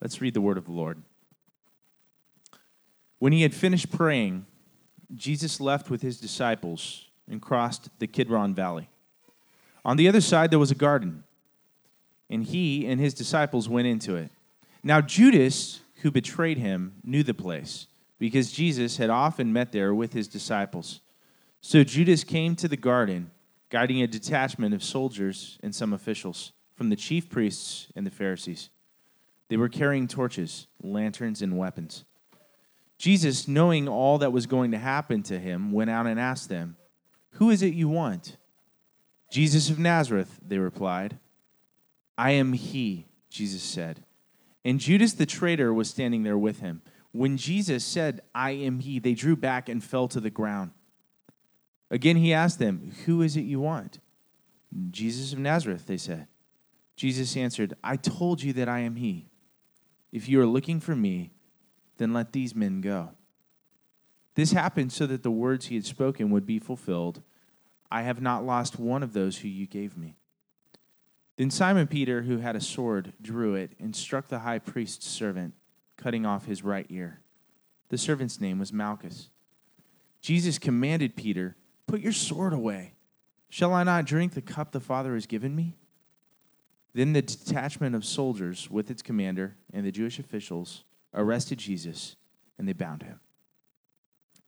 Let's read the word of the Lord. When he had finished praying, Jesus left with his disciples and crossed the Kidron Valley. On the other side, there was a garden, and he and his disciples went into it. Now, Judas, who betrayed him, knew the place, because Jesus had often met there with his disciples. So Judas came to the garden, guiding a detachment of soldiers and some officials from the chief priests and the Pharisees. They were carrying torches, lanterns, and weapons. Jesus, knowing all that was going to happen to him, went out and asked them, Who is it you want? Jesus of Nazareth, they replied. I am he, Jesus said. And Judas the traitor was standing there with him. When Jesus said, I am he, they drew back and fell to the ground. Again he asked them, Who is it you want? Jesus of Nazareth, they said. Jesus answered, I told you that I am he. If you are looking for me, then let these men go. This happened so that the words he had spoken would be fulfilled I have not lost one of those who you gave me. Then Simon Peter, who had a sword, drew it and struck the high priest's servant, cutting off his right ear. The servant's name was Malchus. Jesus commanded Peter, Put your sword away. Shall I not drink the cup the Father has given me? Then the detachment of soldiers with its commander and the Jewish officials arrested Jesus and they bound him.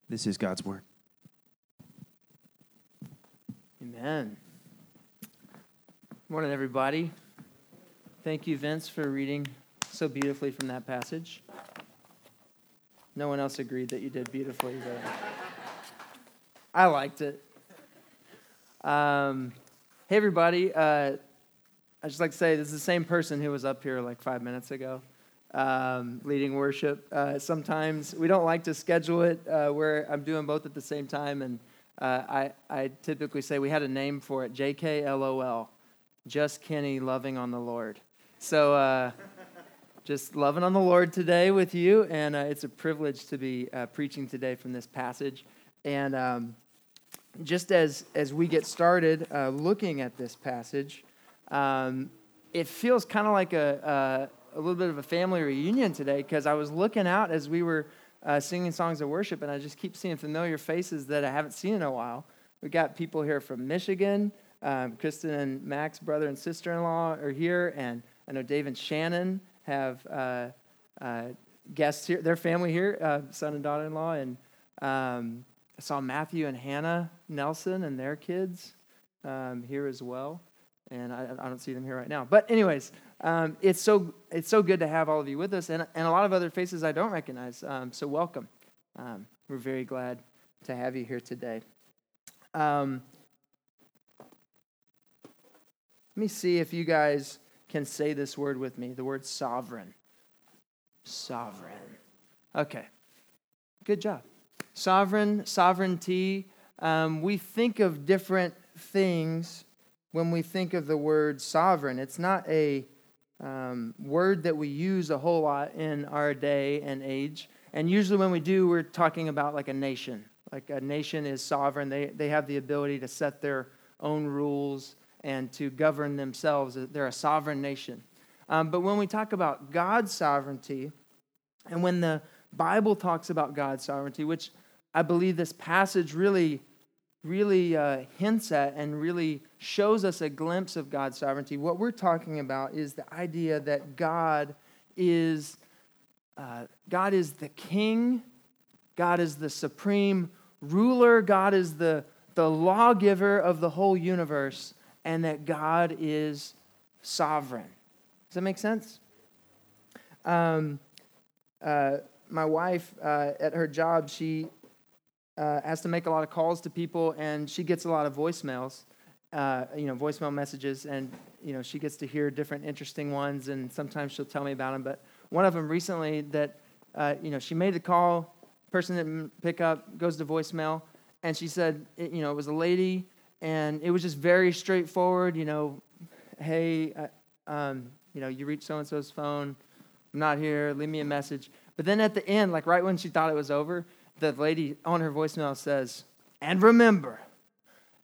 This is God's word. Amen. Morning, everybody. Thank you, Vince, for reading so beautifully from that passage. No one else agreed that you did beautifully, but I liked it. Um, hey, everybody. Uh, I just like to say this is the same person who was up here like five minutes ago um, leading worship. Uh, sometimes we don't like to schedule it uh, where I'm doing both at the same time, and uh, I, I typically say we had a name for it JKLOL, just Kenny loving on the Lord. So, uh, just loving on the Lord today with you, and uh, it's a privilege to be uh, preaching today from this passage. And um, just as, as we get started looking at this passage, um, it feels kind of like a, a little bit of a family reunion today because I was looking out as we were uh, singing songs of worship, and I just keep seeing familiar faces that I haven't seen in a while. We got people here from Michigan. Um, Kristen and Max, brother and sister in law, are here, and I know Dave and Shannon have uh, uh, guests here, their family here, uh, son and daughter in law. And um, I saw Matthew and Hannah Nelson and their kids um, here as well. And I, I, don't see them here right now. But, anyways, um, it's, so, it's so good to have all of you with us, and, and a lot of other faces I don't recognize. Um, so, welcome. Um, we're very glad to have you here today. Um, let me see if you guys can say this word with me the word sovereign. Sovereign. Okay. Good job. Sovereign, sovereignty. Um, we think of different things when we think of the word sovereign. It's not a um, word that we use a whole lot in our day and age. And usually, when we do, we're talking about like a nation. Like a nation is sovereign, they, they have the ability to set their own rules and to govern themselves. They're a sovereign nation. Um, but when we talk about God's sovereignty, and when the Bible talks about God's sovereignty, which I believe this passage really really uh, hints at and really shows us a glimpse of God's sovereignty. What we're talking about is the idea that God is uh, God is the king, God is the supreme ruler, God is the, the lawgiver of the whole universe, and that God is sovereign. Does that make sense? Um, uh, my wife, uh, at her job, she uh, has to make a lot of calls to people, and she gets a lot of voicemails, uh, you know, voicemail messages, and you know, she gets to hear different interesting ones, and sometimes she'll tell me about them. But one of them recently that, uh, you know, she made the call, person didn't pick up, goes to voicemail, and she said, it, you know, it was a lady, and it was just very straightforward. You know, hey, uh, um, you know, you reach so and so's phone. I'm not here. Leave me a message. But then at the end, like right when she thought it was over, the lady on her voicemail says, and remember,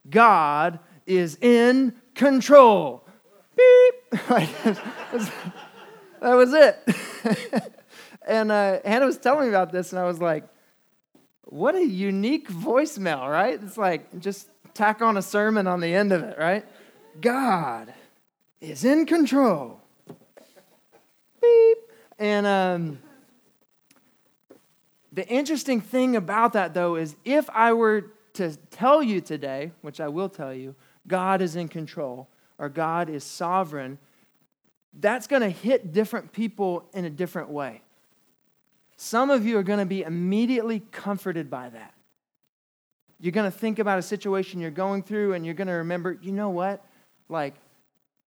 God is in control. Beep. that was it. and uh, Hannah was telling me about this, and I was like, what a unique voicemail, right? It's like just tack on a sermon on the end of it, right? God is in control. Beep. And um, the interesting thing about that, though, is if I were to tell you today, which I will tell you, God is in control or God is sovereign, that's going to hit different people in a different way. Some of you are going to be immediately comforted by that. You're going to think about a situation you're going through and you're going to remember, you know what? Like,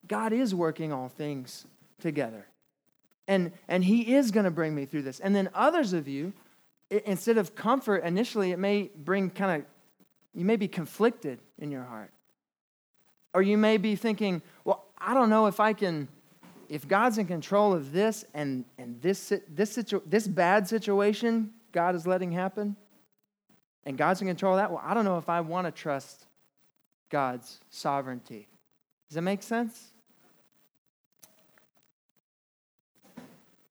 God is working all things together. And, and He is going to bring me through this. And then others of you, instead of comfort, initially, it may bring kind of, you may be conflicted in your heart. Or you may be thinking, well, I don't know if I can if God's in control of this and, and this, this, situ, this bad situation God is letting happen, and God's in control of that, well, I don't know if I want to trust God's sovereignty. Does that make sense?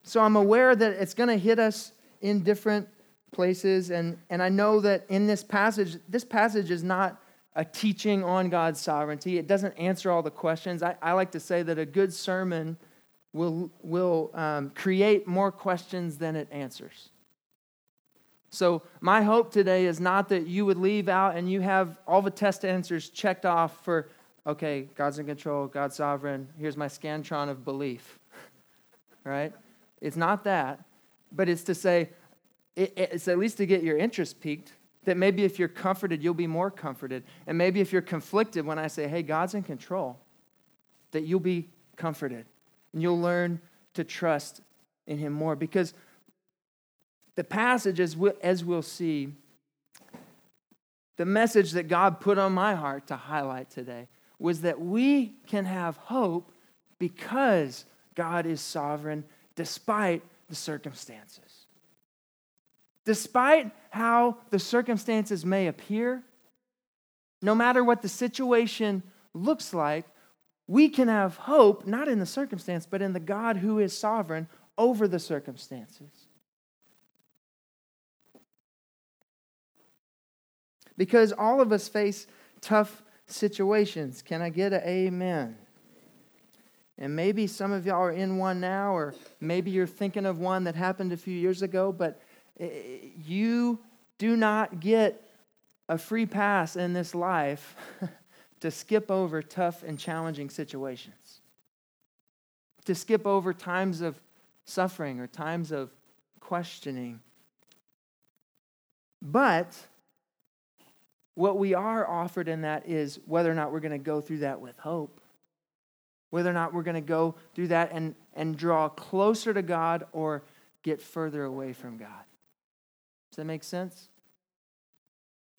So I'm aware that it's going to hit us in different places, and, and I know that in this passage, this passage is not a teaching on God's sovereignty. It doesn't answer all the questions. I, I like to say that a good sermon will, will um, create more questions than it answers. So, my hope today is not that you would leave out and you have all the test answers checked off for, okay, God's in control, God's sovereign, here's my Scantron of belief. right? It's not that, but it's to say, it's at least to get your interest piqued. That maybe if you're comforted, you'll be more comforted. And maybe if you're conflicted when I say, hey, God's in control, that you'll be comforted. And you'll learn to trust in Him more. Because the passage, as, we, as we'll see, the message that God put on my heart to highlight today was that we can have hope because God is sovereign despite the circumstances. Despite how the circumstances may appear, no matter what the situation looks like, we can have hope not in the circumstance, but in the God who is sovereign over the circumstances. Because all of us face tough situations. Can I get an amen? And maybe some of y'all are in one now, or maybe you're thinking of one that happened a few years ago, but you do not get a free pass in this life to skip over tough and challenging situations, to skip over times of suffering or times of questioning. But what we are offered in that is whether or not we're going to go through that with hope, whether or not we're going to go through that and, and draw closer to God or get further away from God. Does that make sense?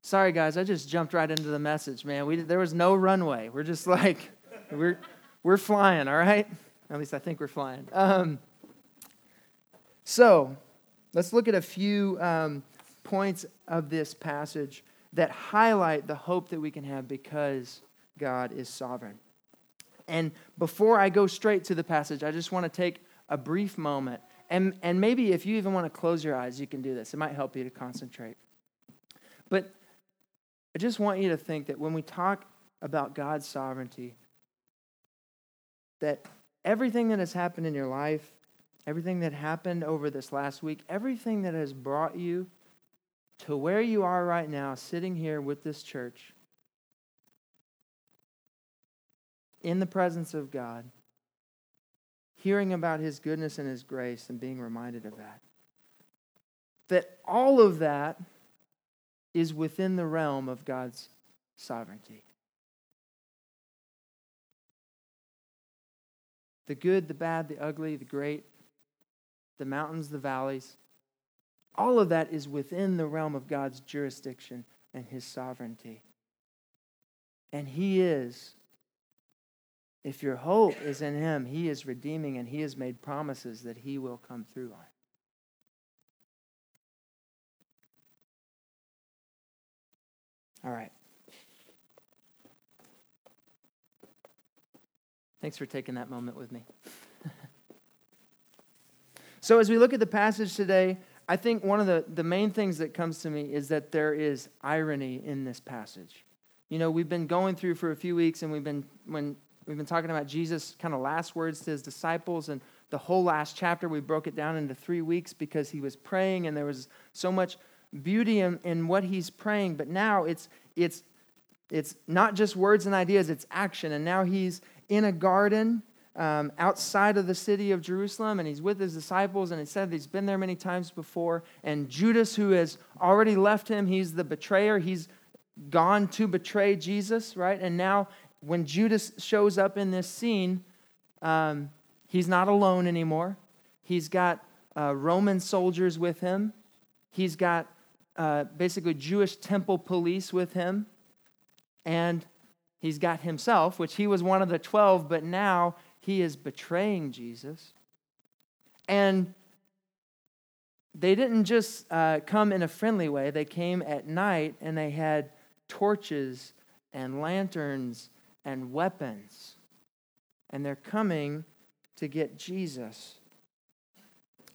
Sorry, guys, I just jumped right into the message, man. We, there was no runway. We're just like, we're, we're flying, all right? At least I think we're flying. Um, so, let's look at a few um, points of this passage that highlight the hope that we can have because God is sovereign. And before I go straight to the passage, I just want to take a brief moment. And, and maybe if you even want to close your eyes, you can do this. It might help you to concentrate. But I just want you to think that when we talk about God's sovereignty, that everything that has happened in your life, everything that happened over this last week, everything that has brought you to where you are right now, sitting here with this church, in the presence of God, hearing about His goodness and His grace, and being reminded of that. That all of that is within the realm of God's sovereignty. The good, the bad, the ugly, the great, the mountains, the valleys, all of that is within the realm of God's jurisdiction and his sovereignty. And he is, if your hope is in him, he is redeeming and he has made promises that he will come through on. All right. Thanks for taking that moment with me. So, as we look at the passage today, I think one of the, the main things that comes to me is that there is irony in this passage. You know, we've been going through for a few weeks and we've been, when, we've been talking about Jesus' kind of last words to his disciples and the whole last chapter. We broke it down into three weeks because he was praying and there was so much beauty in, in what he's praying. But now it's, it's, it's not just words and ideas, it's action. And now he's in a garden um, outside of the city of Jerusalem, and he's with his disciples, and it said he's been there many times before. And Judas, who has already left him, he's the betrayer. He's gone to betray Jesus, right? And now, when Judas shows up in this scene, um, he's not alone anymore. He's got uh, Roman soldiers with him. He's got uh, basically Jewish temple police with him. And he's got himself, which he was one of the 12, but now he is betraying Jesus. And they didn't just uh, come in a friendly way, they came at night and they had torches and lanterns and weapons. And they're coming to get Jesus.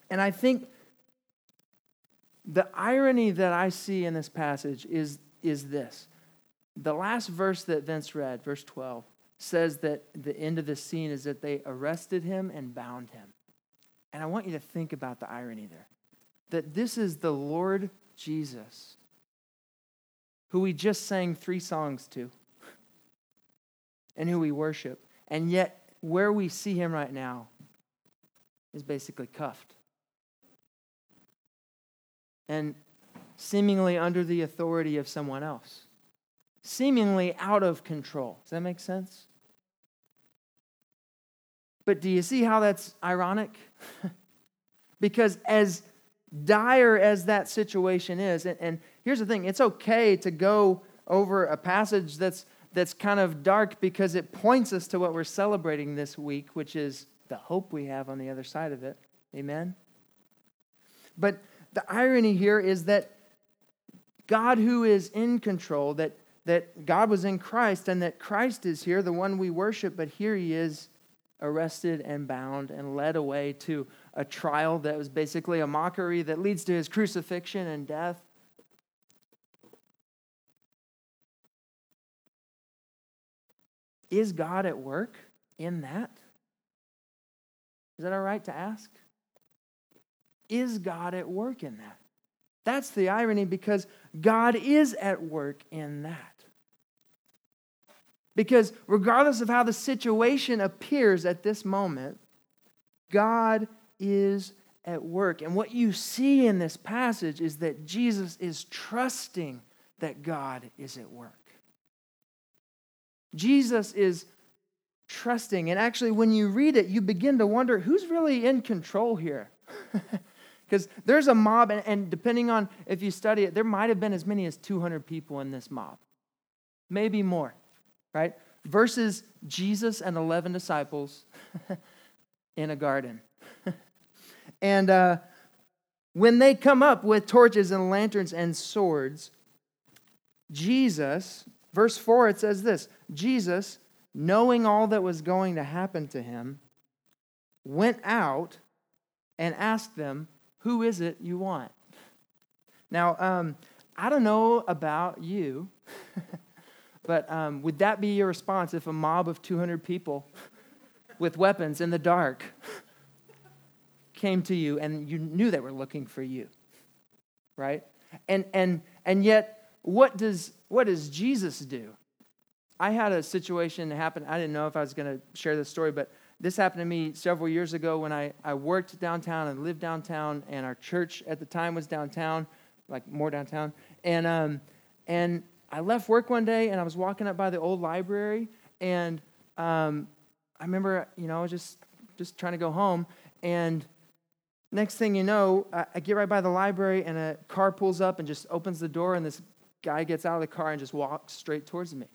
And I think the irony that I see in this passage is, is this. The last verse that Vince read, verse 12, says that the end of the scene is that they arrested him and bound him. And I want you to think about the irony there. That this is the Lord Jesus, who we just sang three songs to, and who we worship. And yet, where we see him right now is basically cuffed. And seemingly under the authority of someone else, seemingly out of control. Does that make sense? But do you see how that's ironic? because as dire as that situation is, and, and, here's the thing it's okay to go over a passage that's, that's kind of dark because it points us to what we're celebrating this week, which is the hope we have on the other side of it. Amen? But the irony here is that God, who is in control, that, that God was in Christ, and that Christ is here, the one we worship, but here he is arrested and bound and led away to a trial that was basically a mockery that leads to his crucifixion and death. Is God at work in that? Is that all right to ask? Is God at work in that? That's the irony because God is at work in that. Because regardless of how the situation appears at this moment, God is at work. And what you see in this passage is that Jesus is trusting that God is at work. Jesus is trusting. And actually, when you read it, you begin to wonder who's really in control here? Because there's a mob, and, and, depending on if you study it, there might have been as many as 200 people in this mob, maybe more right? Versus Jesus and 11 disciples in a garden. and uh, when they come up with torches and lanterns and swords, Jesus, verse 4, it says this Jesus, knowing all that was going to happen to him, went out and asked them, Who is it you want? Now, um, I don't know about you. But um, would that be your response if a mob of 200 people with weapons in the dark came to you and you knew they were looking for you? Right? And, and, and yet, what does, what does Jesus do? I had a situation happen. I didn't know if I was going to share this story, but this happened to me several years ago when I, I worked downtown and lived downtown, and our church at the time was downtown, like more downtown. And, um, and I left work one day and I was walking up by the old library, and um, I remember, you know, I was just just trying to go home, and next thing you know, I, I get right by the library, and a car pulls up and just opens the door, and this guy gets out of the car and just walks straight towards me.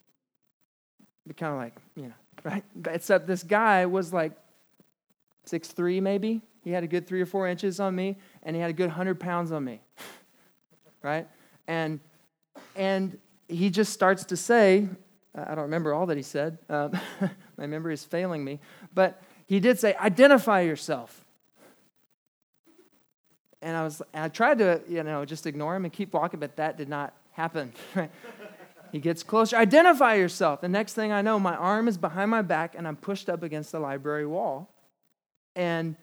Be kind of like, you know, right? Except this guy was like six three, maybe. He had a good three or four inches on me, and he had a good hundred pounds on me, right? And and he just starts to say, I don't remember all that he said. Um, my memory is failing me. But he did say, identify yourself. And I was, and I tried to, you know, just ignore him and keep walking, but that did not happen. he gets closer. Identify yourself. The next thing I know, my arm is behind my back and I'm pushed up against the library wall. And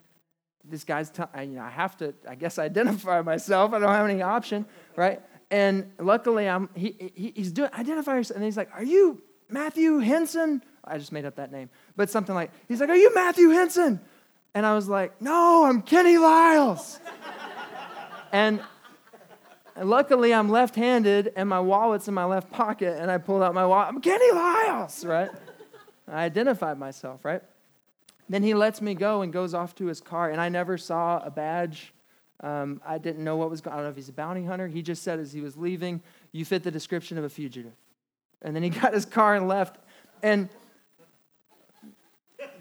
this guy's telling, you know, I have to, I guess, identify myself. I don't have any option, right? And luckily, I'm, he, he he's doing, identify yourself. And he's like, Are you Matthew Henson? I just made up that name, but something like, He's like, Are you Matthew Henson? And I was like, No, I'm Kenny Lyles. and, and luckily, I'm left handed and my wallet's in my left pocket. And I pulled out my wallet. I'm Kenny Lyles, right? I identified myself, right? Then he lets me go and goes off to his car. And I never saw a badge. Um, I didn't know what was going on. I don't know if he's a bounty hunter. He just said as he was leaving, You fit the description of a fugitive. And then he got his car and left. And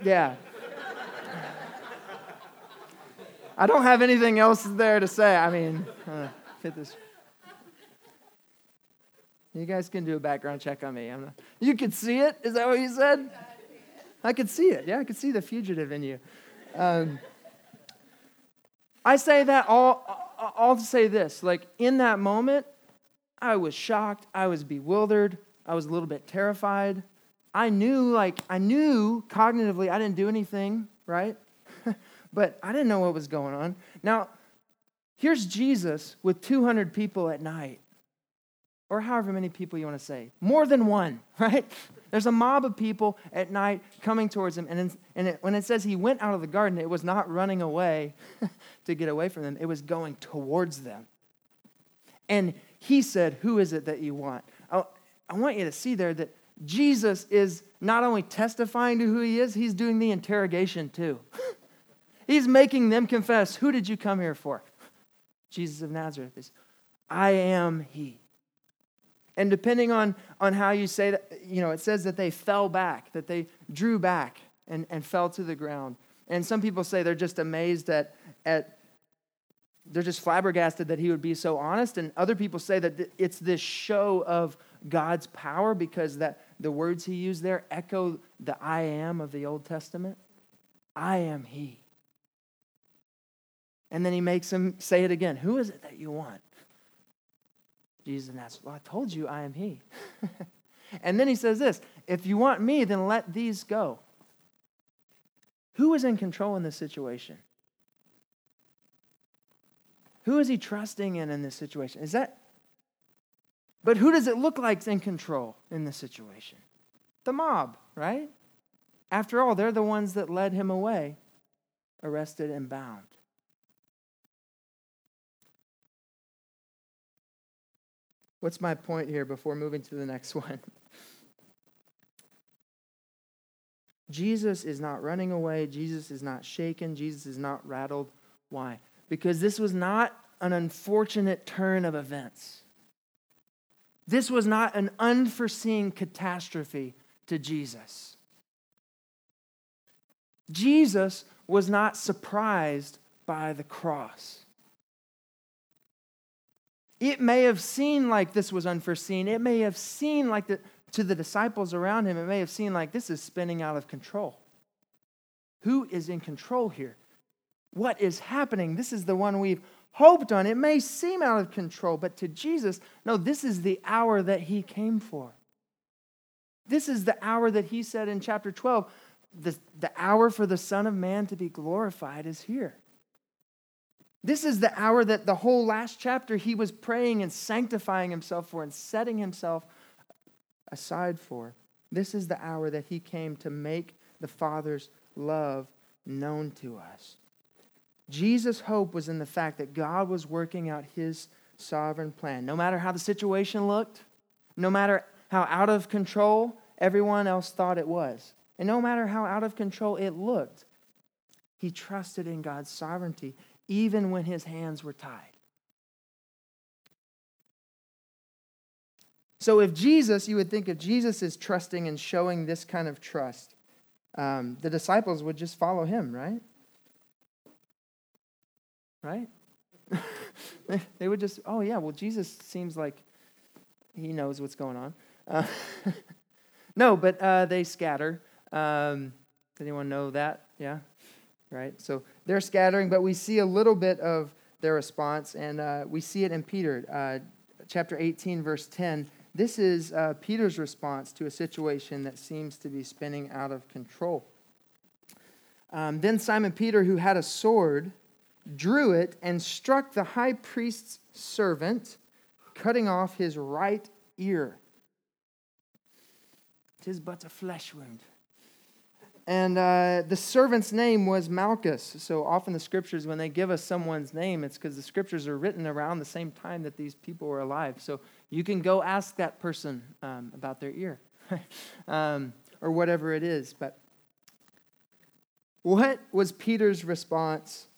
yeah. I don't have anything else there to say. I mean, uh, fit this. You guys can do a background check on me. Not, you could see it? Is that what you said? I could see it. Yeah, I could see the fugitive in you. Um, I say that all, to say this. Like, in that moment, I was shocked. I was bewildered. I was a little bit terrified. I knew, like, I knew cognitively I didn't do anything, right? but I didn't know what was going on. Now, here's Jesus with 200 people at night, or however many people you want to say, more than one, right? There's a mob of people at night coming towards him. And, and it, when it says he went out of the garden, it was not running away to get away from them, it was going towards them. And he said, Who is it that you want? I, I want you to see there that Jesus is not only testifying to who he is, he's doing the interrogation too. he's making them confess, Who did you come here for? Jesus of Nazareth is, I am he. And depending on, on how you say that, you know, it says that they fell back, that they drew back and, and fell to the ground. And some people say they're just amazed at, at, they're just flabbergasted that he would be so honest. And other people say that it's this show of God's power because that the words he used there echo the I am of the Old Testament. I am he. And then he makes him say it again. Who is it that you want? Jesus asks, Well, I told you I am He. and then he says this If you want me, then let these go. Who is in control in this situation? Who is he trusting in in this situation? Is that. But who does it look like in control in this situation? The mob, right? After all, they're the ones that led him away, arrested and bound. What's my point here before moving to the next one? Jesus is not running away. Jesus is not shaken. Jesus is not rattled. Why? Because this was not an unfortunate turn of events. This was not an unforeseen catastrophe to Jesus. Jesus was not surprised by the cross. It may have seemed like this was unforeseen. It may have seemed like the, to the disciples around him, it may have seemed like this is spinning out of control. Who is in control here? What is happening? This is the one we've hoped on. It may seem out of control, but to Jesus, no, this is the hour that he came for. This is the hour that he said in chapter 12 the, the hour for the Son of Man to be glorified is here. This is the hour that the whole last chapter he was praying and sanctifying himself for and setting himself aside for. This is the hour that he came to make the Father's love known to us. Jesus' hope was in the fact that God was working out his sovereign plan. No matter how the situation looked, no matter how out of control everyone else thought it was, and no matter how out of control it looked, he trusted in God's sovereignty even when his hands were tied. So, if Jesus, you would think if Jesus is trusting and showing this kind of trust, um, the disciples would just follow him, right? Right? they would just, oh, yeah, well, Jesus seems like he knows what's going on. Uh, no, but uh, they scatter. Um, anyone know that? Yeah? Right? So they're scattering, but we see a little bit of their response, and uh, we see it in Peter, uh, chapter 18, verse 10. This is uh, Peter's response to a situation that seems to be spinning out of control. Um, then Simon Peter, who had a sword, drew it and struck the high priest's servant, cutting off his right ear. Tis but a flesh wound. And uh, the servant's name was Malchus. So often the scriptures, when they give us someone's name, it's because the scriptures are written around the same time that these people were alive. So you can go ask that person um, about their ear um, or whatever it is. But what was Peter's response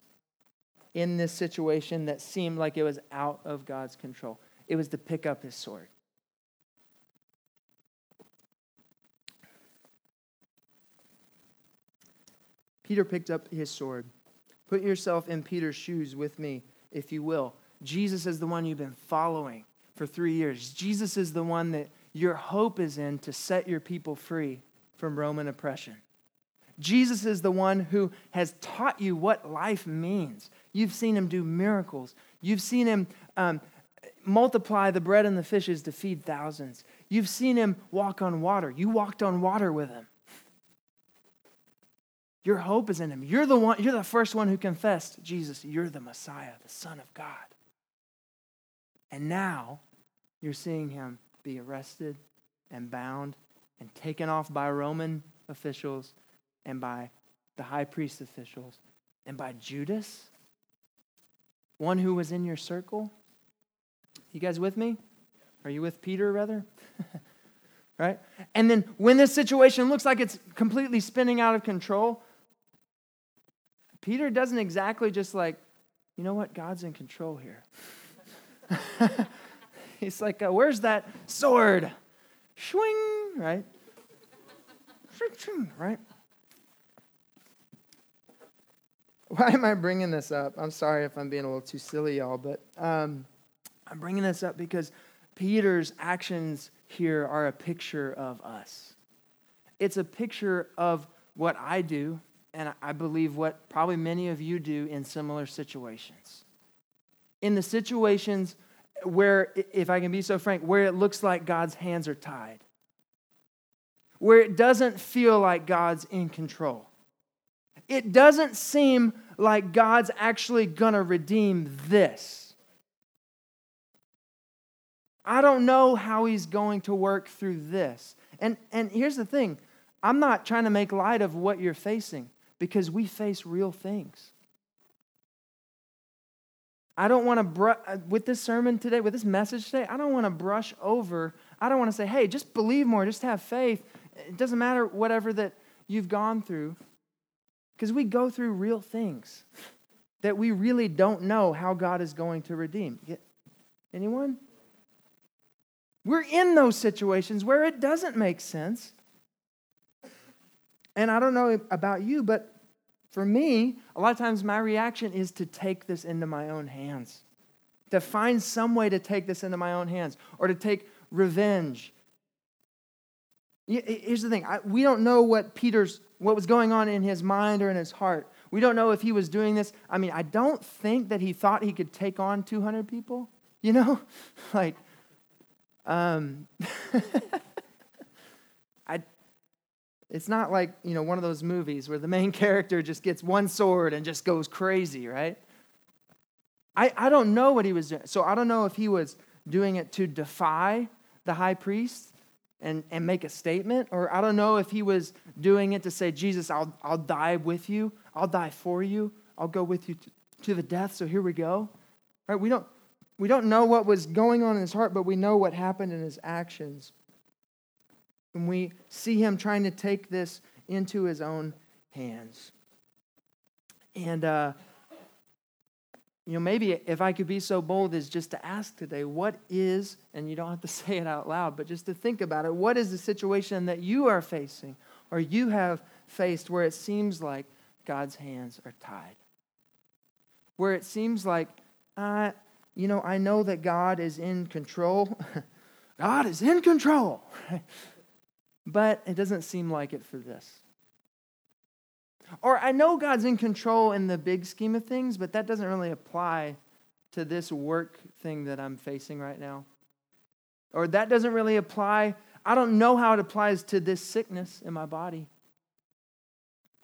in this situation that seemed like it was out of God's control? It was to pick up his sword. Peter picked up his sword. Put yourself in Peter's shoes with me, if you will. Jesus is the one you've been following for three years. Jesus is the one that your hope is in to set your people free from Roman oppression. Jesus is the one who has taught you what life means. You've seen him do miracles. You've seen him um, multiply the bread and the fishes to feed thousands. You've seen him walk on water. You walked on water with him. Your hope is in him. You're the one, you're the first one who confessed, Jesus, you're the Messiah, the Son of God. And now you're seeing him be arrested and bound and taken off by Roman officials and by the high priest officials and by Judas, one who was in your circle. You guys with me? Are you with Peter, rather? right? And then when this situation looks like it's completely spinning out of control, Peter doesn't exactly just like, you know what, God's in control here. He's like, uh, where's that sword? Swing, right? right? Why am I bringing this up? I'm sorry if I'm being a little too silly, y'all, but um, I'm bringing this up because Peter's actions here are a picture of us. It's a picture of what I do and I believe what probably many of you do in similar situations. In the situations where, if I can be so frank, where it looks like God's hands are tied, where it doesn't feel like God's in control. It doesn't seem like God's actually to redeem this. I don't know how he's going to work through this. And, and here's the thing I'm not trying to make light of what you're facing because we face real things. I don't want to, br- uh, with this sermon today, with this message today, I don't want to brush over. I don't want to say, hey, just believe more, just have faith. It doesn't matter whatever that you've gone through, because we go through real things that we really don't know how God is going to redeem. Anyone? We're in those situations where it doesn't make sense. And I don't know about you, but for me, a lot of times my reaction is to take this into my own hands, to find some way to take this into my own hands, or to take revenge. Here's the thing we don't know what Peter's, what was going on in his mind or in his heart. We don't know if he was doing this. I mean, I don't think that he thought he could take on 200 people, you know? like, um, I, it's not like, you know, one of those movies where the main character just gets one sword and just goes crazy, right? I, I don't know what he was doing. So I don't know if he was doing it to defy the high priest and, and make a statement, or I don't know if he was doing it to say, Jesus, I'll, I'll die with you, I'll die for you, I'll go with you to, to the death, so here we go. Right? We don't, we don't know what was going on in his heart, but we know what happened in his actions. And we see him trying to take this into his own hands. And, uh, you know, maybe if I could be so bold as just to ask today, what is, and you don't have to say it out loud, but just to think about it, what is the situation that you are facing or you have faced where it seems like God's hands are tied? Where it seems like, uh, you know, I know that God is in control. God is in control. but it doesn't seem like it for this. Or I know God's in control in the big scheme of things, but that doesn't really apply to this work thing that I'm facing right now. Or that doesn't really apply. I don't know how it applies to this sickness in my body.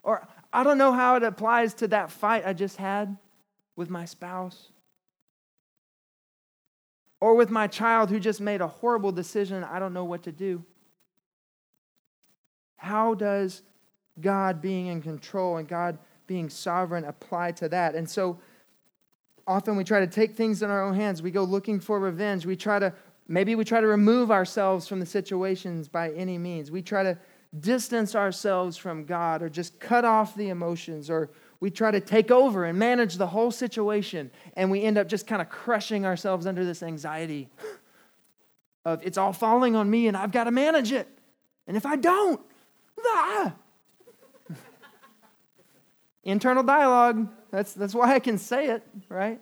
Or I don't know how it applies to that fight I just had with my spouse. Or with my child who just made a horrible decision. I don't know what to do. How does God being in control and God being sovereign apply to that? And so often we try to take things in our own hands. We go looking for revenge. We try to, maybe we try to remove ourselves from the situations by any means. We try to distance ourselves from God or just cut off the emotions or we try to take over and manage the whole situation and we end up just kind of crushing ourselves under this anxiety of it's all falling on me and I've got to manage it. And if I don't, ah. internal dialogue, that's, that's why I can say it, right?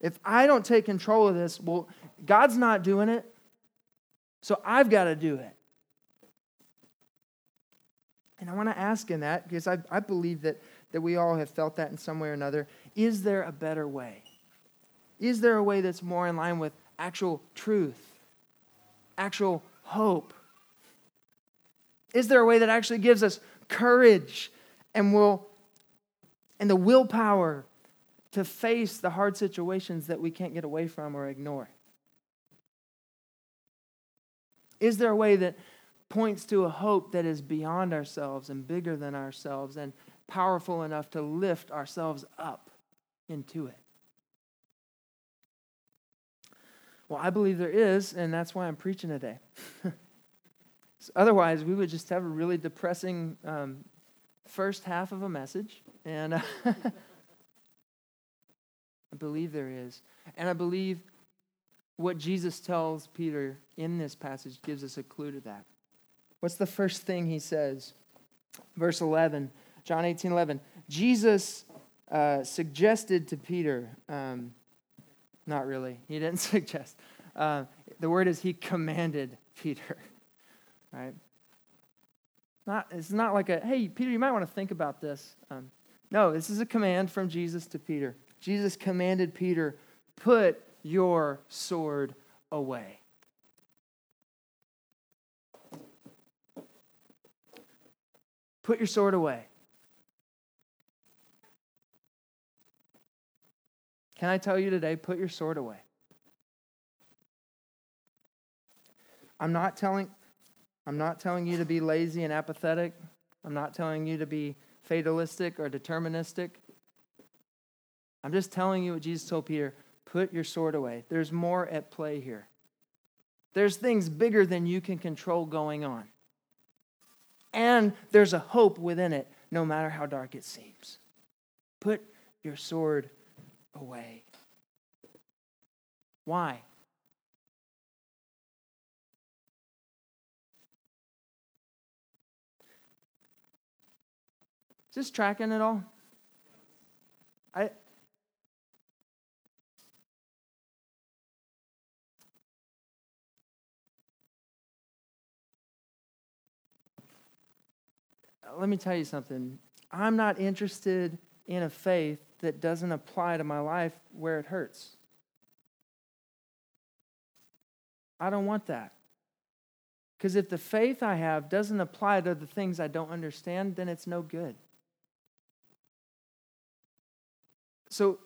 If I don't take control of this, well, God's not doing it, so I've got to do it. And I want to ask in that, because I, I believe that, that we all have felt that in some way or another. Is there a better way? Is there a way that's more in line with actual truth, actual hope? Is there a way that actually gives us courage and will and the willpower to face the hard situations that we can't get away from or ignore? Is there a way that points to a hope that is beyond ourselves and bigger than ourselves and powerful enough to lift ourselves up into it. Well, I believe there is, and that's why I'm preaching today. so otherwise, we would just have a really depressing um, first half of a message. And uh, I believe there is. And I believe what Jesus tells Peter in this passage gives us a clue to that. What's the first thing he says? Verse 11, John 18 11. Jesus uh, suggested to Peter, um, not really, he didn't suggest. Uh, the word is he commanded Peter, right? Not, it's not like a, hey, Peter, you might want to think about this. Um, no, this is a command from Jesus to Peter. Jesus commanded Peter, put your sword away. Put your sword away. Can I tell you today, put your sword away? I'm not telling I'm not telling you to be lazy and apathetic. I'm not telling you to be fatalistic or deterministic. I'm just telling you what Jesus told Peter put your sword away. There's more at play here. There's things bigger than you can control going on and there's a hope within it, no matter how dark it seems. Put your sword away. Why? This tracking at all? I, let me tell you something. I'm not interested in a faith that doesn't apply to my life where it hurts. I don't want that. Because if the faith I have doesn't apply to the things I don't understand, then it's no good. So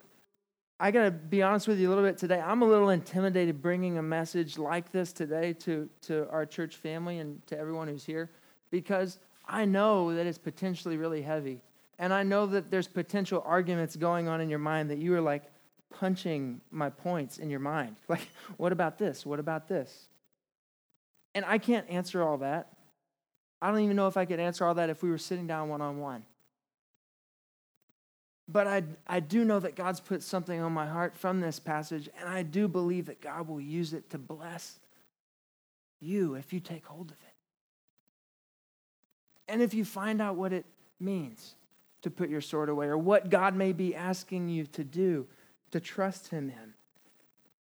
I got to be honest with you a little bit today. I'm a little intimidated bringing a message like this today to, to our church family and to everyone who's here because I know that it's potentially really heavy. And I know that there's potential arguments going on in your mind that you are like punching my points in your mind. Like, what about this? What about this? And I can't answer all that. I don't even know if I could answer all that if we were sitting down one on one. But I, I do know that God's put something on my heart from this passage, and I do believe that God will use it to bless you if you take hold of it. And if you find out what it means to put your sword away or what God may be asking you to do, to trust Him in.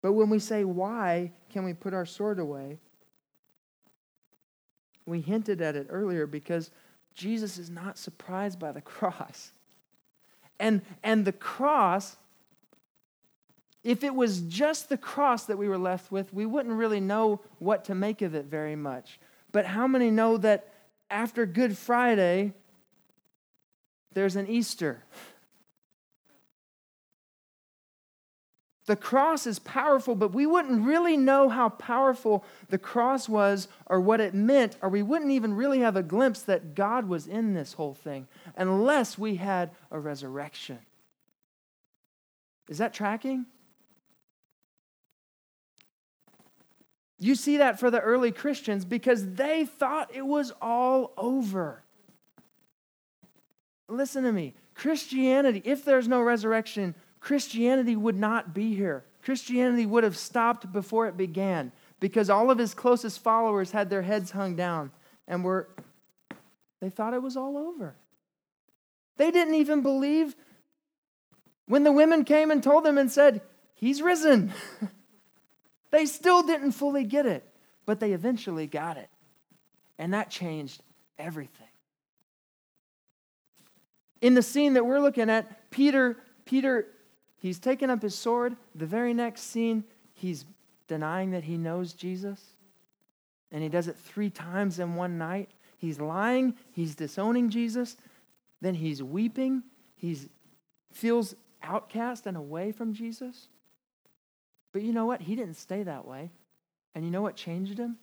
But when we say, why can we put our sword away? We hinted at it earlier because Jesus is not surprised by the cross. And, and the cross If it was just the cross that we were left with, we wouldn't really know what to make of it very much. But how many know that after Good Friday, there's an Easter? The cross is powerful, but we wouldn't really know how powerful the cross was or what it meant, or we wouldn't even really have a glimpse that God was in this whole thing unless we had a resurrection. Is that tracking? You see that for the early Christians because they thought it was all over. Listen to me. Christianity, if there's no resurrection, Christianity would not be here. Christianity would have stopped before it began because all of his closest followers had their heads hung down and were they thought it was all over. They didn't even believe when the women came and told them and said, "He's risen." they still didn't fully get it, but they eventually got it. And that changed everything. In the scene that we're looking at, Peter Peter He's taken up his sword. The very next scene, he's denying that he knows Jesus. And he does it three times in one night. He's lying. He's disowning Jesus. Then he's weeping. He feels outcast and away from Jesus. But you know what? He didn't stay that way. And you know what changed him?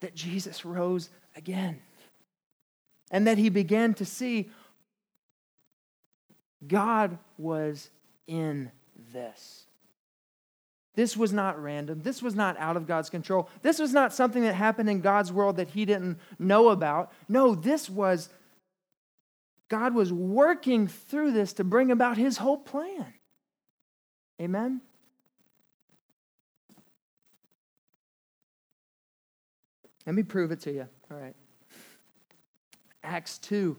That Jesus rose again. And that he began to see God was in this. This was not random. This was not out of God's control. This was not something that happened in God's world that he didn't know about. No, this was God was working through this to bring about his whole plan. Amen? Let me prove it to you. All right. Acts 2,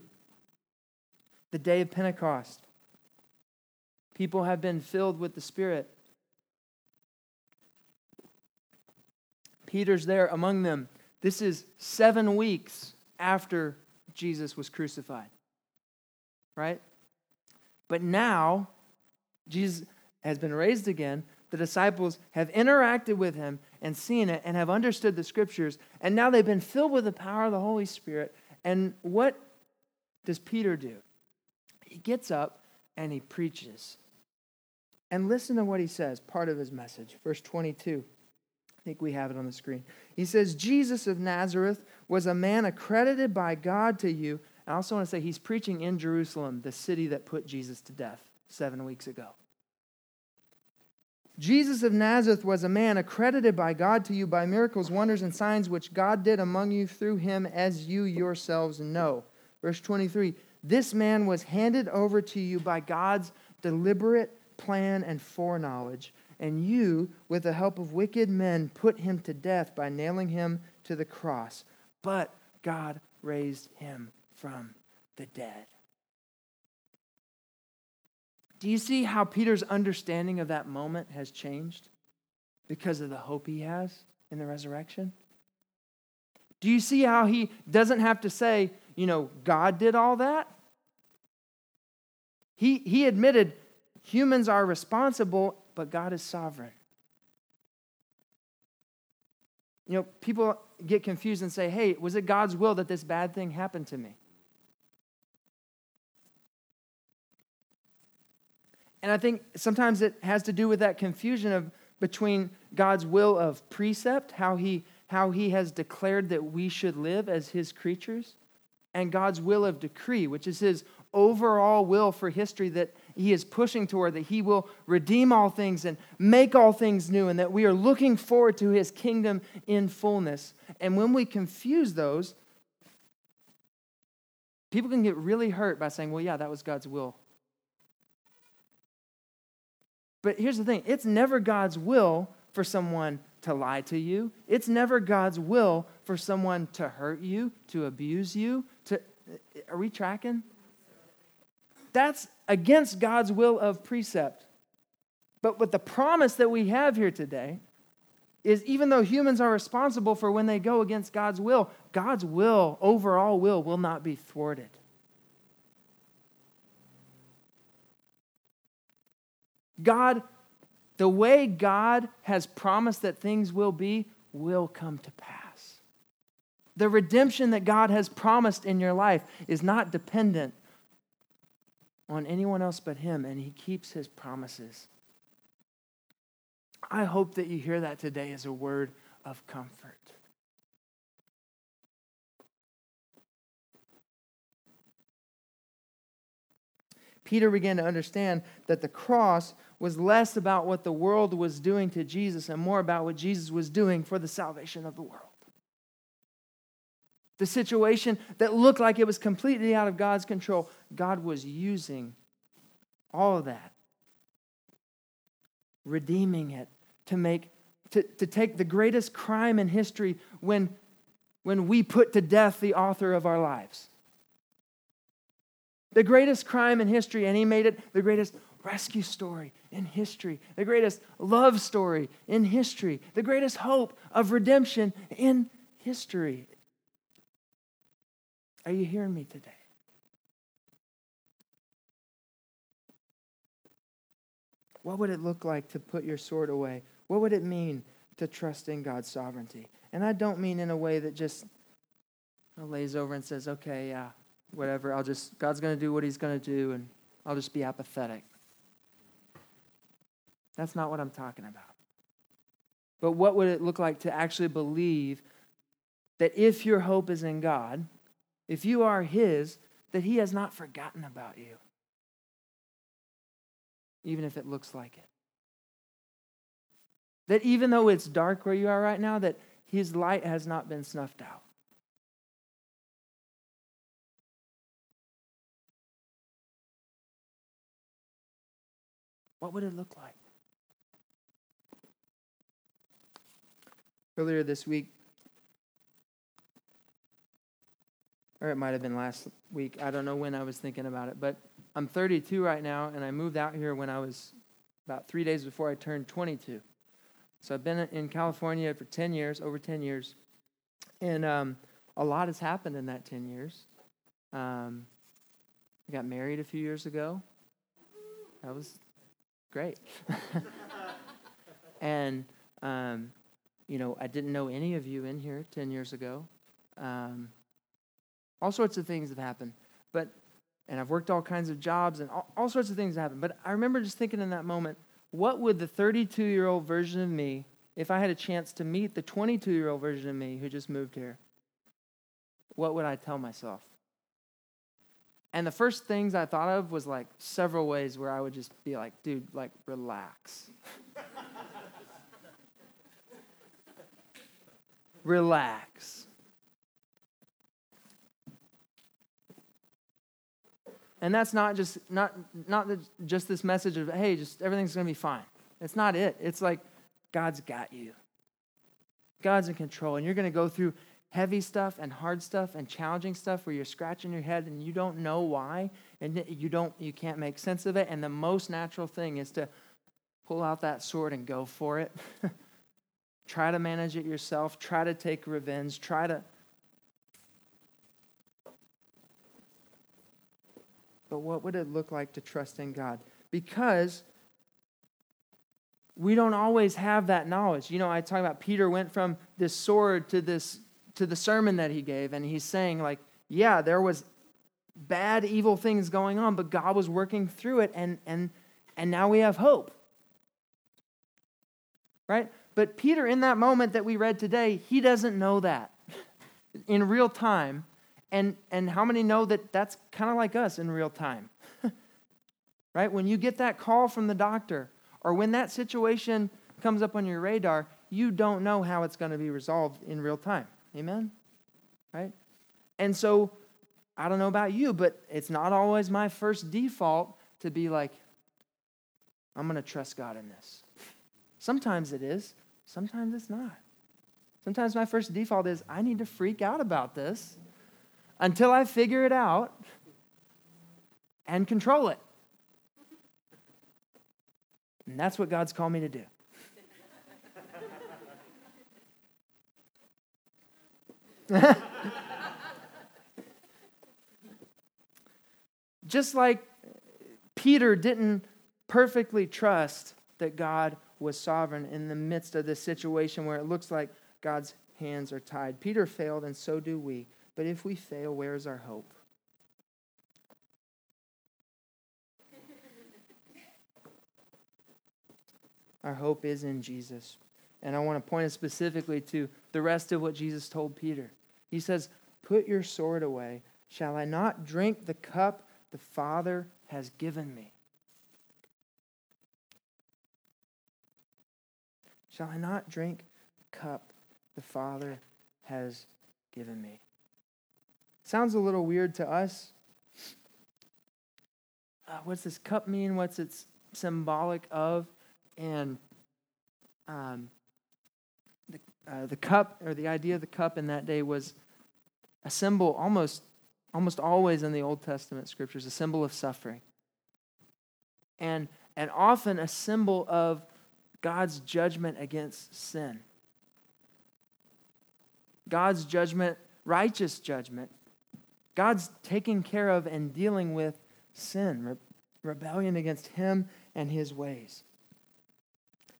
the day of Pentecost. People have been filled with the Spirit. Peter's there among them. This is seven weeks after Jesus was crucified. Right? But now, Jesus has been raised again. The disciples have interacted with him and seen it and have understood the scriptures. And now they've been filled with the power of the Holy Spirit. And what does Peter do? He gets up and he preaches. And listen to what he says, part of his message. Verse 22. I think we have it on the screen. He says, Jesus of Nazareth was a man accredited by God to you. I also want to say he's preaching in Jerusalem, the city that put Jesus to death seven weeks ago. Jesus of Nazareth was a man accredited by God to you by miracles, wonders, and signs which God did among you through him, as you yourselves know. Verse 23 This man was handed over to you by God's deliberate plan, and foreknowledge. And you, with the help of wicked men, put him to death by nailing him to the cross. But God raised him from the dead. Do you see how Peter's understanding of that moment has changed because of the hope he has in the resurrection? Do you see how he doesn't have to say, you know, God did all that? He, he admitted, Humans are responsible, but God is sovereign. You know, people get confused and say, hey, was it God's will that this bad thing happened to me? And I think sometimes it has to do with that confusion of between God's will of precept, how he, how he has declared that we should live as his creatures, and God's will of decree, which is his overall will for history that he is pushing toward, that he will redeem all things and make all things new, and that we are looking forward to his kingdom in fullness. And when we confuse those, people can get really hurt by saying, well, yeah, that was God's will. But here's the thing it's never God's will for someone to lie to you, it's never God's will for someone to hurt you, to abuse you. To, are we tracking? That's against God's will of precept. But what the promise that we have here today is even though humans are responsible for when they go against God's will, God's will, overall will, will not be thwarted. God, the way God has promised that things will be, will come to pass. The redemption that God has promised in your life is not dependent on anyone else but Him, and He keeps His promises. I hope that you hear that today as a word of comfort. Peter began to understand that the cross was less about what the world was doing to Jesus and more about what Jesus was doing for the salvation of the world. The situation that looked like it was completely out of God's control, God was using all of that, redeeming it to make to, to take the greatest crime in history when, when we put to death the author of our lives. The greatest crime in history, and he made it the greatest rescue story in history, the greatest love story in history, the greatest hope of redemption in history. Are you hearing me today? What would it look like to put your sword away? What would it mean to trust in God's sovereignty? And I don't mean in a way that just lays over and says, okay, yeah, whatever, I'll just, God's going to do what he's going to do, and I'll just be apathetic. That's not what I'm talking about. But what would it look like to actually believe that if your hope is in God, if you are His, that He has not forgotten about you, even if it looks like it. That even though it's dark where you are right now, that His light has not been snuffed out. What would it look like? Earlier this week, or it might have been last week. I don't know when I was thinking about it, but I'm 32 right now, and I moved out here when I was about three days before I turned 22. So I've been in California for 10 years, over 10 years, and um, a lot has happened in that 10 years. Um, I got married a few years ago. That was great. and, um, you know, I didn't know any of you in here 10 years ago. Um, all sorts of things have happened. But, and I've worked all kinds of jobs and all, all sorts of things have happened. But I remember just thinking in that moment, what would the 32 year old version of me, if I had a chance to meet the 22 year old version of me who just moved here, what would I tell myself? And the first things I thought of was like several ways where I would just be like, dude, like, relax. relax. And that's not just not not just this message of hey, just everything's going to be fine. It's not it. It's like God's got you. God's in control and you're going to go through heavy stuff and hard stuff and challenging stuff where you're scratching your head and you don't know why and you don't you can't make sense of it and the most natural thing is to pull out that sword and go for it. try to manage it yourself, try to take revenge, try to but what would it look like to trust in God? Because we don't always have that knowledge. You know, I talk about Peter went from this sword to this to the sermon that he gave and he's saying like, yeah, there was bad evil things going on, but God was working through it and and and now we have hope. Right? But Peter in that moment that we read today, he doesn't know that in real time and, and how many know that that's kind of like us in real time? right? When you get that call from the doctor, or when that situation comes up on your radar, you don't know how it's going to be resolved in real time. Amen? Right? And so, I don't know about you, but it's not always my first default to be like, I'm going to trust God in this. Sometimes it is, sometimes it's not. Sometimes my first default is, I need to freak out about this until I figure it out and control it. And that's what God's called me to do. Just like Peter didn't perfectly trust that God was sovereign in the midst of this situation where it looks like God's hands are tied. Peter failed, and so do we. But if we fail, where is our hope? Our hope is in Jesus. And I want to point it specifically to the rest of what Jesus told Peter. He says, Put your sword away. Shall I not drink the cup the Father has given me? Shall I not drink the cup the Father has given me? Sounds a little weird to us. Uh, what's this cup mean? What's it symbolic of? And um, the, uh, the cup, or the idea of the cup in that day, was a symbol almost, almost always in the Old Testament scriptures, a symbol of suffering. And, and often a symbol of God's judgment against sin. God's judgment, righteous judgment. God's taking care of and dealing with sin, re- rebellion against Him and His ways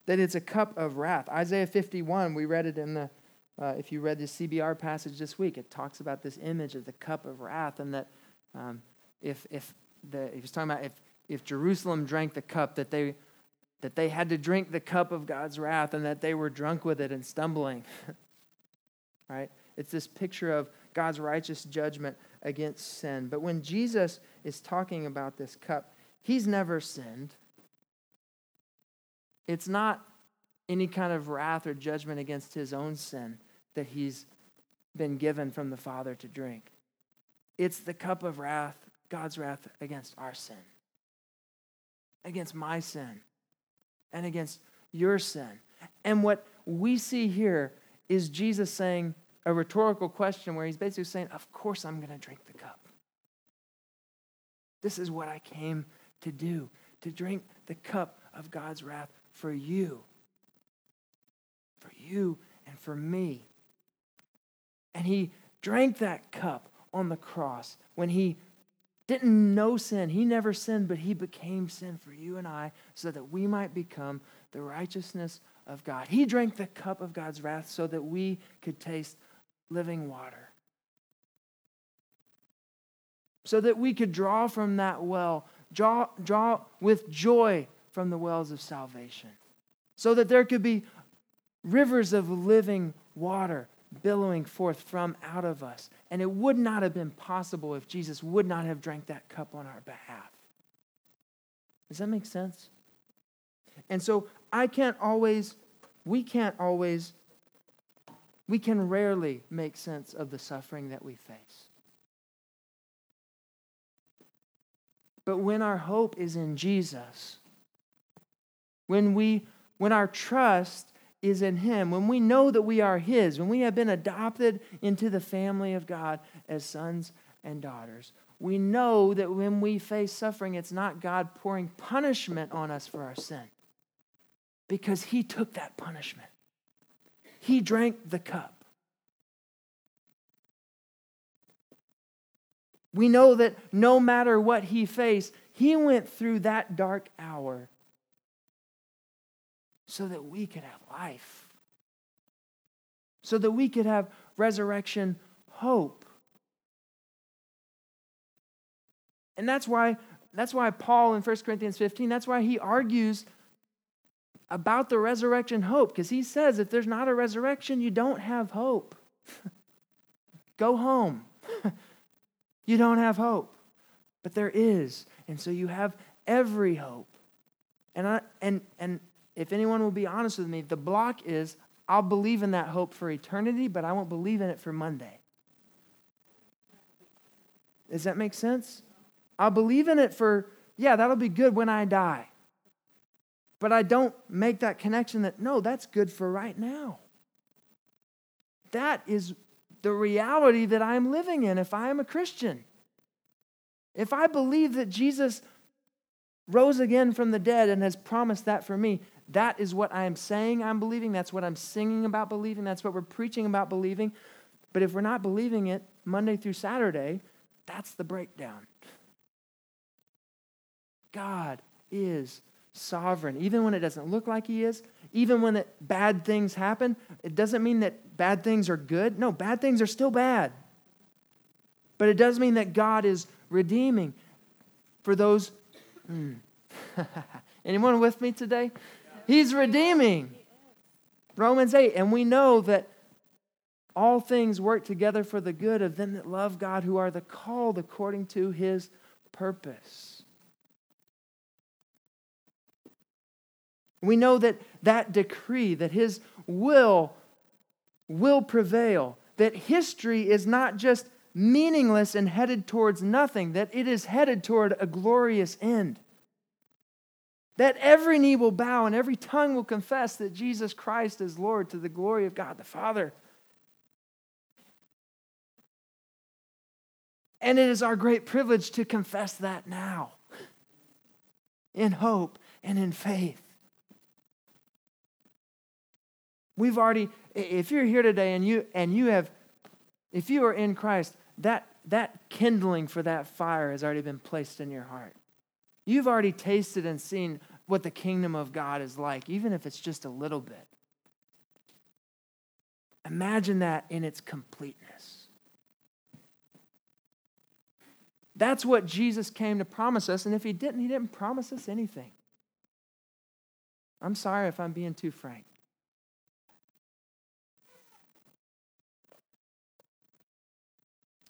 that it's a cup of wrath. Isaiah 51, we read it in the, uh, if you read the CBR passage this week, it talks about this image of the cup of wrath and that um, if, if the, he was talking about if, if Jerusalem drank the cup, that they, that they had to drink the cup of God's wrath and that they were drunk with it and stumbling. right? It's this picture of God's righteous judgment against sin. But when Jesus is talking about this cup, he's never sinned. It's not any kind of wrath or judgment against his own sin that he's been given from the Father to drink. It's the cup of wrath, God's wrath against our sin, against my sin, and against your sin. And what we see here is Jesus saying a rhetorical question where he's basically saying, Of course, I'm going to drink the cup. This is what I came to do, to drink the cup of God's wrath for you. For you and for me. And he drank that cup on the cross when he didn't know sin. He never sinned, but he became sin for you and I so that we might become the righteousness of God. He drank the cup of God's wrath so that we could taste living water. So that we could draw from that well, draw, draw with joy from the wells of salvation, so that there could be rivers of living water billowing forth from out of us. And it would not have been possible if Jesus would not have drank that cup on our behalf. Does that make sense? And so I can't always, we can't always, we can rarely make sense of the suffering that we face. But when our hope is in Jesus, when we when our trust is in him when we know that we are his when we have been adopted into the family of god as sons and daughters we know that when we face suffering it's not god pouring punishment on us for our sin because he took that punishment he drank the cup we know that no matter what he faced he went through that dark hour so that we could have life, so that we could have resurrection hope. And that's why, that's why Paul in 1 Corinthians 15, that's why he argues about the resurrection hope, because he says if there's not a resurrection, you don't have hope. Go home. you don't have hope. But there is. And so you have every hope. And I and and if anyone will be honest with me, the block is I'll believe in that hope for eternity, but I won't believe in it for Monday. Does that make sense? I'll believe in it for, yeah, that'll be good when I die. But I don't make that connection that, no, that's good for right now. That is the reality that I'm living in if I am a Christian. If I believe that Jesus rose again from the dead and has promised that for me, that is what I am saying I'm believing. That's what I'm singing about believing. That's what we're preaching about believing. But if we're not believing it Monday through Saturday, that's the breakdown. God is sovereign, even when it doesn't look like He is, even when it, bad things happen. It doesn't mean that bad things are good. No, bad things are still bad. But it does mean that God is redeeming for those. Hmm. Anyone with me today? He's redeeming. Romans 8. And we know that all things work together for the good of them that love God, who are the called according to his purpose. We know that that decree, that his will will prevail, that history is not just meaningless and headed towards nothing, that it is headed toward a glorious end. That every knee will bow and every tongue will confess that Jesus Christ is Lord to the glory of God the Father. And it is our great privilege to confess that now in hope and in faith. We've already, if you're here today and you and you have, if you are in Christ, that that kindling for that fire has already been placed in your heart. You've already tasted and seen what the kingdom of God is like, even if it's just a little bit. Imagine that in its completeness. That's what Jesus came to promise us, and if he didn't, he didn't promise us anything. I'm sorry if I'm being too frank.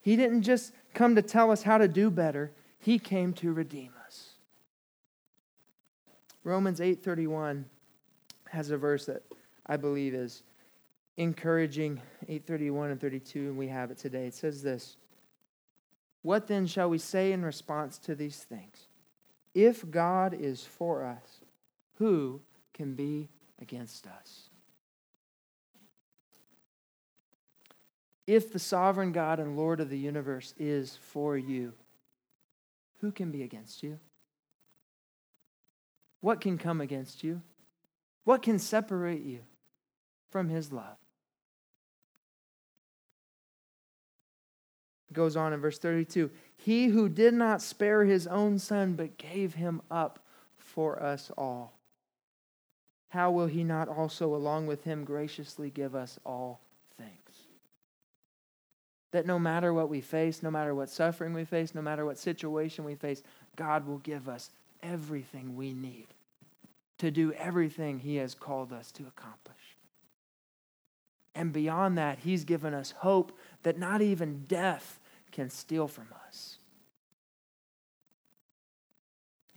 He didn't just come to tell us how to do better, he came to redeem us. Romans 8:31 has a verse that I believe is encouraging 831 and 32 and we have it today. It says this: What then shall we say in response to these things? If God is for us, who can be against us? If the sovereign God and Lord of the universe is for you, who can be against you? What can come against you? What can separate you from his love? It goes on in verse 32 He who did not spare his own son, but gave him up for us all, how will he not also, along with him, graciously give us all? That no matter what we face, no matter what suffering we face, no matter what situation we face, God will give us everything we need to do everything He has called us to accomplish. And beyond that, He's given us hope that not even death can steal from us.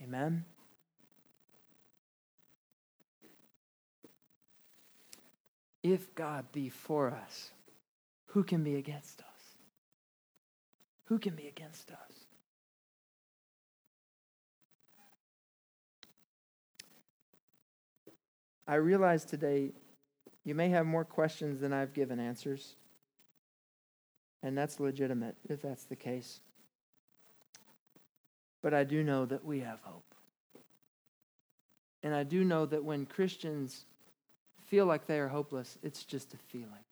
Amen? If God be for us, who can be against us? Who can be against us? I realize today you may have more questions than I've given answers. And that's legitimate if that's the case. But I do know that we have hope. And I do know that when Christians feel like they are hopeless, it's just a feeling,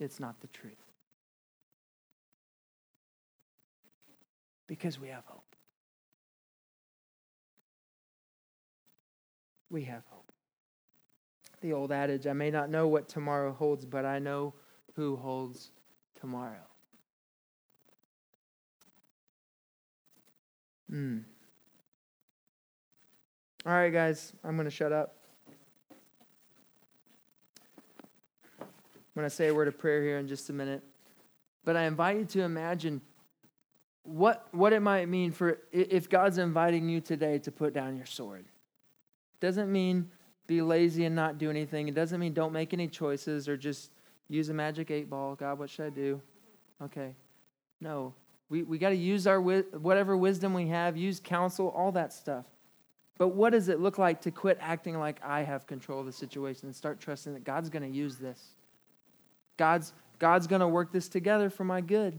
it's not the truth. Because we have hope. We have hope the old adage I may not know what tomorrow holds, but I know who holds tomorrow. Hmm. All right, guys, I'm going to shut up. I'm going to say a word of prayer here in just a minute. But I invite you to imagine what, what it might mean for if God's inviting you today to put down your sword. Doesn't mean be lazy and not do anything. It doesn't mean don't make any choices or just use a magic eight ball. God, what should I do? Okay. No. We, we got to use our whatever wisdom we have, use counsel, all that stuff. But what does it look like to quit acting like I have control of the situation and start trusting that God's going to use this? God's, God's going to work this together for my good.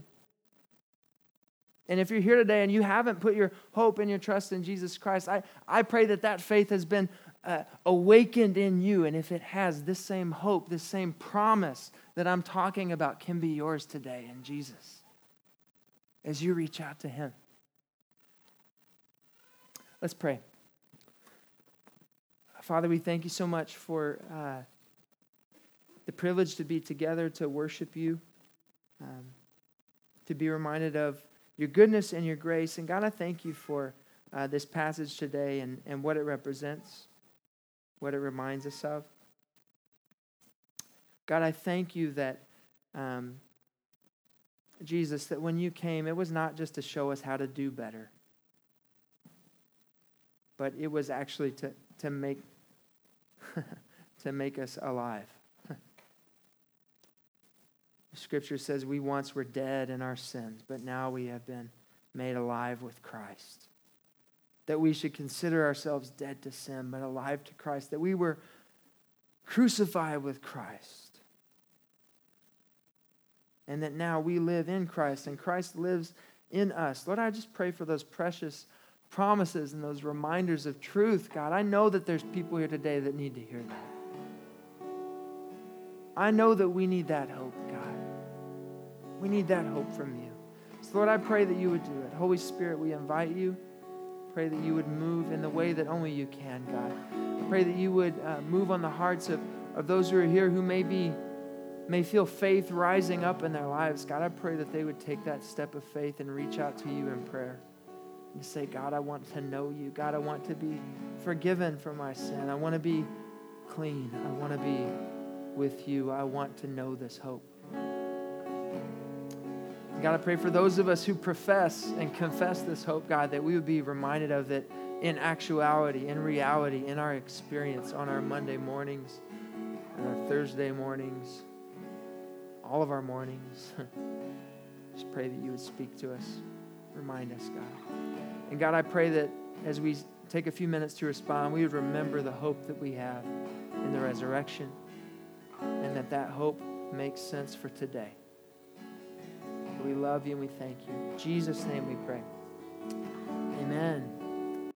And if you're here today and you haven't put your hope and your trust in Jesus Christ, I, I pray that that faith has been uh, awakened in you. And if it has, this same hope, this same promise that I'm talking about can be yours today in Jesus as you reach out to Him. Let's pray. Father, we thank you so much for uh, the privilege to be together to worship you, um, to be reminded of your goodness and your grace. And God, I thank you for uh, this passage today and, and what it represents, what it reminds us of. God, I thank you that, um, Jesus, that when you came, it was not just to show us how to do better, but it was actually to, to make to make us alive. Scripture says we once were dead in our sins, but now we have been made alive with Christ. That we should consider ourselves dead to sin, but alive to Christ. That we were crucified with Christ. And that now we live in Christ, and Christ lives in us. Lord, I just pray for those precious promises and those reminders of truth, God. I know that there's people here today that need to hear that. I know that we need that hope. We need that hope from you. So, Lord, I pray that you would do it. Holy Spirit, we invite you. Pray that you would move in the way that only you can, God. I pray that you would uh, move on the hearts of, of those who are here who may be may feel faith rising up in their lives. God, I pray that they would take that step of faith and reach out to you in prayer. And say, God, I want to know you. God, I want to be forgiven for my sin. I want to be clean. I want to be with you. I want to know this hope. God, I pray for those of us who profess and confess this hope, God, that we would be reminded of it in actuality, in reality, in our experience on our Monday mornings on our Thursday mornings, all of our mornings. Just pray that you would speak to us. Remind us, God. And God, I pray that as we take a few minutes to respond, we would remember the hope that we have in the resurrection and that that hope makes sense for today. We love you and we thank you. In Jesus' name we pray. Amen.